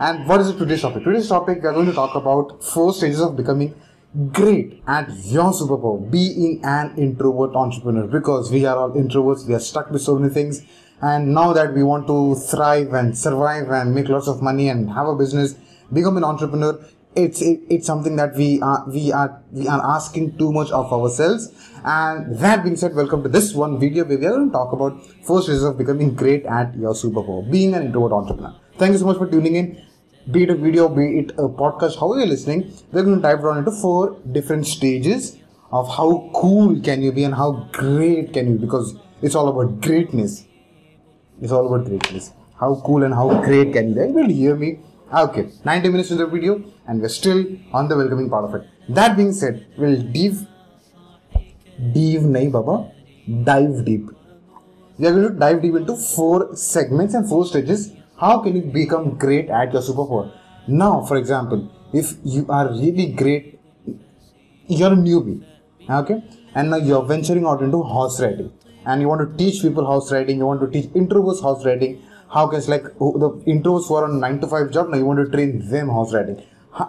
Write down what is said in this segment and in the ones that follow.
And what is it today's topic? Today's topic, we are going to talk about four stages of becoming great at your superpower, being an introvert entrepreneur. Because we are all introverts, we are stuck with so many things. And now that we want to thrive and survive and make lots of money and have a business, become an entrepreneur, it's it, it's something that we are we are we are asking too much of ourselves. And that being said, welcome to this one video where we are going to talk about four stages of becoming great at your superpower, being an introvert entrepreneur. Thank you so much for tuning in be it a video, be it a podcast, however you're listening, we're going to dive down into four different stages of how cool can you be and how great can you because it's all about greatness. It's all about greatness. How cool and how great can you be? Will hear me? Okay, 90 minutes into the video and we're still on the welcoming part of it. That being said, we'll dive deep nahi baba, dive deep. We are going to dive deep into four segments and four stages how can you become great at your superpower? Now, for example, if you are really great, you're a newbie, okay, and now you're venturing out into horse riding, and you want to teach people horse riding, you want to teach introverts horse riding. How can like the introverts who are on nine to five job now you want to train them horse riding,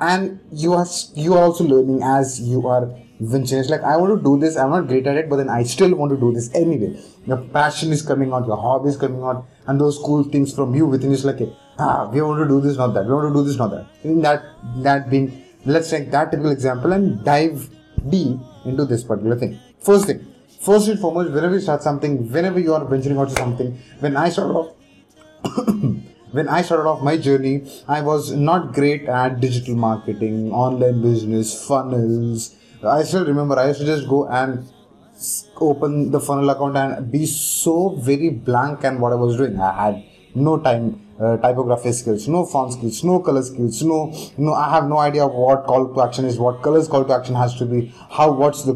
and you are you are also learning as you are venturing. Like I want to do this, I'm not great at it, but then I still want to do this anyway. Your passion is coming out, your hobby is coming out, and those cool things from you within is like, ah, we want to do this, not that. We want to do this, not that. In that that being, let's take that typical example and dive deep into this particular thing. First thing, first and foremost, whenever you start something, whenever you are venturing out to something, when I started off. when I started off my journey, I was not great at digital marketing, online business, funnels. I still remember I used to just go and open the funnel account and be so very blank and what I was doing. I had no time uh, typography skills, no font skills, no color skills, no no. I have no idea what call to action is, what colors call to action has to be, how what's the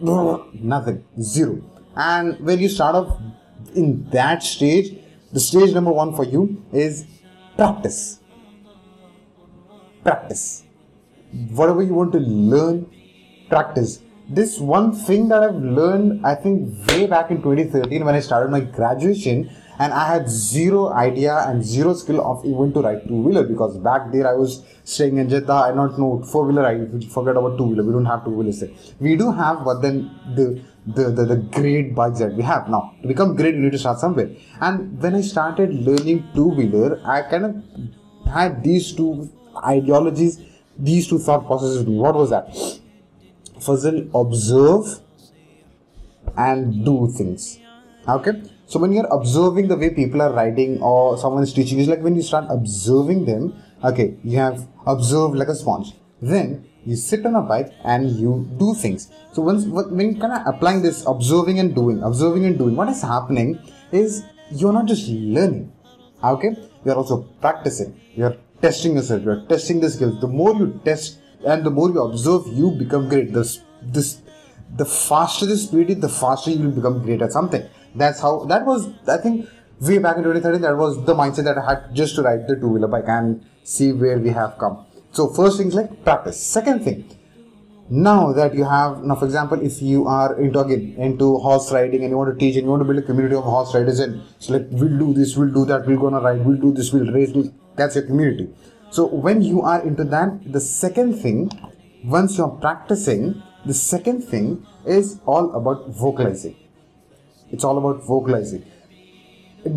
nothing, zero. And when you start off in that stage, the stage number one for you is practice. Practice. Whatever you want to learn, practice this one thing that I've learned, I think, way back in 2013 when I started my graduation, and I had zero idea and zero skill of even to ride two wheeler because back there I was staying in Jeddah. I don't know four wheeler. I forget about two wheeler. We don't have two wheelers. We do have, but then the the, the, the great bikes that we have now to become great you need to start somewhere and when i started learning two-wheeler i kind of had these two ideologies these two thought processes what was that Fazil observe and do things. Okay, so when you're observing the way people are riding or someone is teaching, it's like when you start observing them. Okay, you have observed like a sponge. Then you sit on a bike and you do things. So once when you kind of applying this observing and doing, observing and doing, what is happening is you're not just learning. Okay, you're also practicing. You're testing yourself. You're testing the skills. The more you test and the more you observe you become great this this the faster the speed is the faster you will become great at something that's how that was i think way back in 2013 that was the mindset that i had just to ride the two-wheeler bike and see where we have come. So first things like practice. Second thing now that you have now for example if you are into again into horse riding and you want to teach and you want to build a community of horse riders and so like we'll do this we'll do that we're gonna ride we'll do this we'll race that's your community. So when you are into that, the second thing, once you're practicing, the second thing is all about vocalizing. It's all about vocalizing.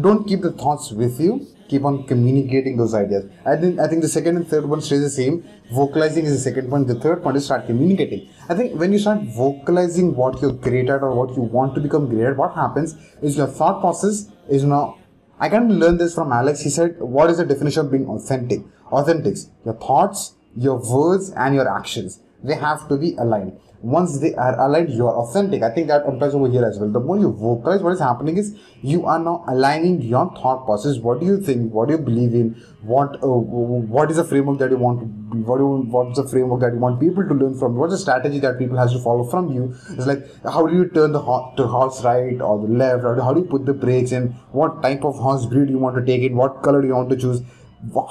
Don't keep the thoughts with you. Keep on communicating those ideas. I think I think the second and third one stays the same. Vocalizing is the second point. The third point is start communicating. I think when you start vocalizing what you're great at or what you want to become great at, what happens is your thought process is now I can learn this from Alex. He said, What is the definition of being authentic? Authentics, your thoughts, your words, and your actions. They have to be aligned. Once they are aligned, you are authentic. I think that applies over here as well. The more you vocalize, what is happening is you are now aligning your thought process. What do you think? What do you believe in? What uh, what is the framework that you want? What you, what's the framework that you want people to learn from? What's the strategy that people has to follow from you? It's like how do you turn the horse to horse right or the left? Or how do you put the brakes in? What type of horse breed you want to take in? What color do you want to choose?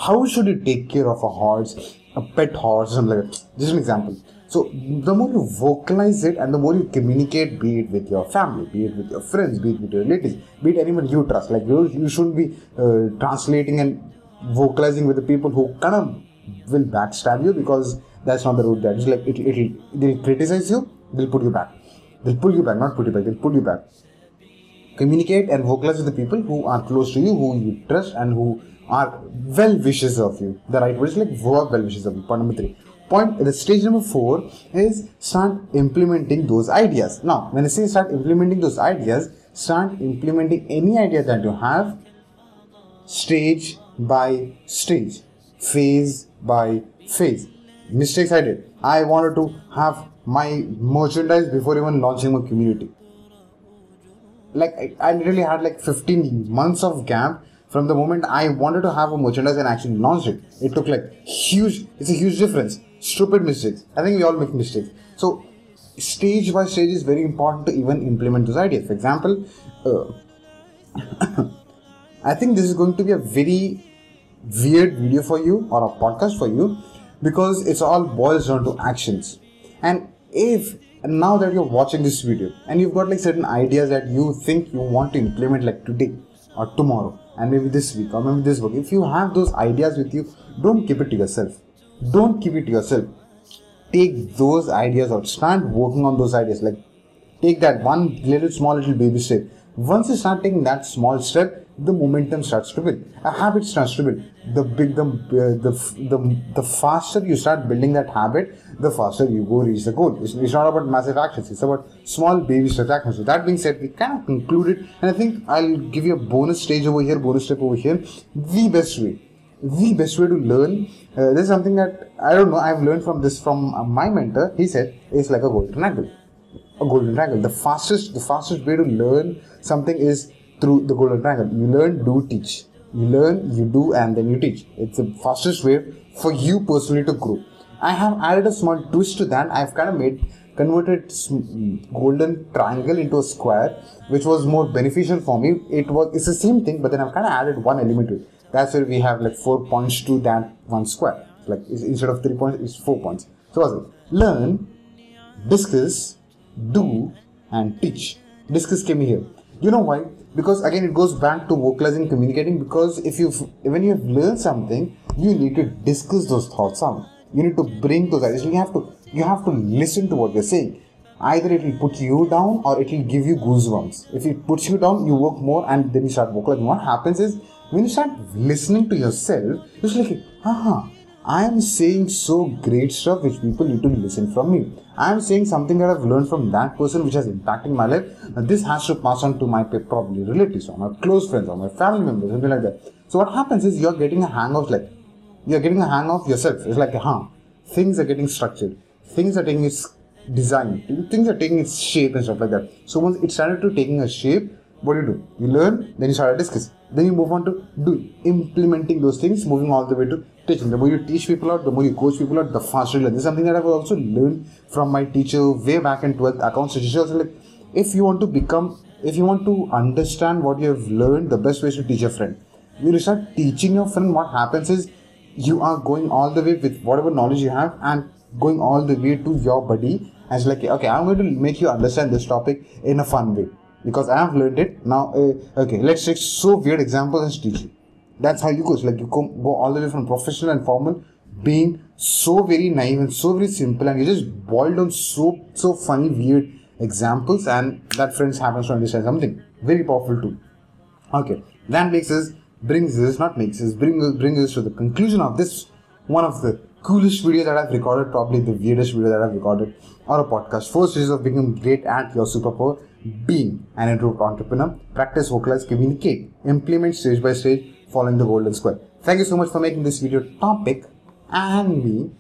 how should you take care of a horse, a pet horse, something like that? Just an example. So the more you vocalize it and the more you communicate, be it with your family, be it with your friends, be it with your relatives, be it anyone you trust. Like you, you shouldn't be uh, translating and vocalizing with the people who kind of will backstab you because that's not the route that is like it, it'll they'll criticize you, they'll put you back. They'll pull you back, not put you back, they'll pull you back. Communicate and vocalize with the people who are close to you, who you trust and who are well wishes of you. The right word is like well wishes of you. Point number three. Point the stage number four is start implementing those ideas. Now, when I say start implementing those ideas, start implementing any idea that you have stage by stage, phase by phase. Mistakes I did. I wanted to have my merchandise before even launching my community. Like I, I literally had like 15 months of gap from the moment I wanted to have a merchandise and actually launched it. It took like huge. It's a huge difference. Stupid mistakes. I think we all make mistakes. So stage by stage is very important to even implement those ideas. For example, uh, I think this is going to be a very weird video for you or a podcast for you because it's all boils down to actions. And if now that you're watching this video and you've got like certain ideas that you think you want to implement like today or tomorrow and maybe this week or maybe this week, if you have those ideas with you, don't keep it to yourself. Don't keep it to yourself. Take those ideas out. Start working on those ideas. Like take that one little small little baby step. Once you start taking that small step, the momentum starts to build. A habit starts to build. The big, the, uh, the, the, the faster you start building that habit, the faster you go reach the goal. It's, it's not about massive actions. It's about small baby step actions. So that being said, we kind of concluded, and I think I'll give you a bonus stage over here, bonus step over here. The best way, the best way to learn. Uh, this is something that I don't know. I've learned from this from uh, my mentor. He said it's like a golden triangle. A golden triangle. The fastest, the fastest way to learn something is through the golden triangle. You learn, do, teach. You learn, you do, and then you teach. It's the fastest way for you personally to grow. I have added a small twist to that. I've kind of made converted golden triangle into a square, which was more beneficial for me. It was it's the same thing, but then I've kind of added one element to it. That's where we have like four points to that one square. Like instead of three points, it's four points. So what's it? Learn, discuss, do, and teach. Discuss came here. You know why? Because again, it goes back to vocalizing, communicating. Because if you, when you have learned something, you need to discuss those thoughts out. You need to bring those ideas. You have to, you have to listen to what they're saying. Either it will put you down or it will give you goosebumps. If it puts you down, you work more and then you start vocalizing. What happens is when you start listening to yourself, it's like, aha, I am saying so great stuff which people need to listen from me. I am saying something that I've learned from that person which has impacted my life. Now this has to pass on to my probably relatives or my close friends or my family members, something like that. So what happens is you're getting a hang of like you're getting a hang of yourself. It's like huh, things are getting structured, things are taking its design, things are taking its shape and stuff like that. So once it started to taking a shape, what do you do? You learn, then you start to discuss. Then you move on to do implementing those things, moving all the way to teaching. The more you teach people out, the more you coach people out, the faster you learn. This is something that I've also learned from my teacher way back in 12th accounts. So she also like, if you want to become, if you want to understand what you have learned, the best way is to teach a friend. When you start teaching your friend, what happens is you are going all the way with whatever knowledge you have and going all the way to your buddy and it's like, okay, I'm going to make you understand this topic in a fun way because I have learned it. Now, uh, okay, let's take so weird examples as teaching. That's how you. So like you go, go all the way from professional and formal, being so very naive and so very simple, and you just boiled on so so funny, weird examples, and that friends happens to understand something very powerful too. Okay, that makes us brings us not makes us brings us brings us to the conclusion of this one of the coolest video that I've recorded, probably the weirdest video that I've recorded, or a podcast. First is of becoming great at your superpower, being an introvert entrepreneur, practice, vocalize, communicate, implement stage by stage, following the golden square. Thank you so much for making this video topic and me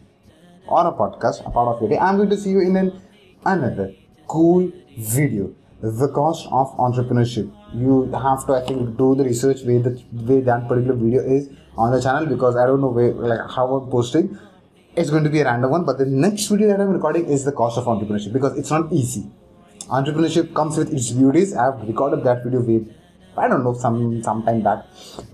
on a podcast, a part of your day. I'm going to see you in an, another cool video. The cost of entrepreneurship. You have to, I think, do the research where the way that particular video is on the channel because I don't know where, like, how I'm posting. It's going to be a random one, but the next video that I'm recording is the cost of entrepreneurship because it's not easy. Entrepreneurship comes with its beauties. I've recorded that video way I don't know some some time back.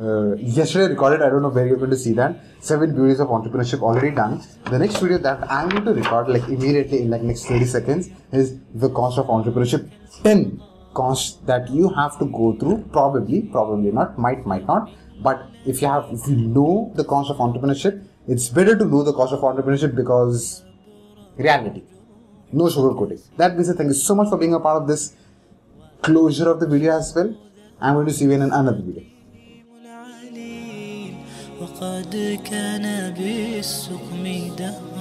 Uh, yesterday I recorded. I don't know where you're going to see that. Seven beauties of entrepreneurship already done. The next video that I'm going to record like immediately in like next 30 seconds is the cost of entrepreneurship. 10 costs that you have to go through. Probably, probably not. Might, might not. But if you have, if you know the cost of entrepreneurship, it's better to know the cost of entrepreneurship because reality. No sugarcoating. That said, thank you so much for being a part of this closure of the video as well. I'm going to see you in another video. وقد كان بالسقم دهرا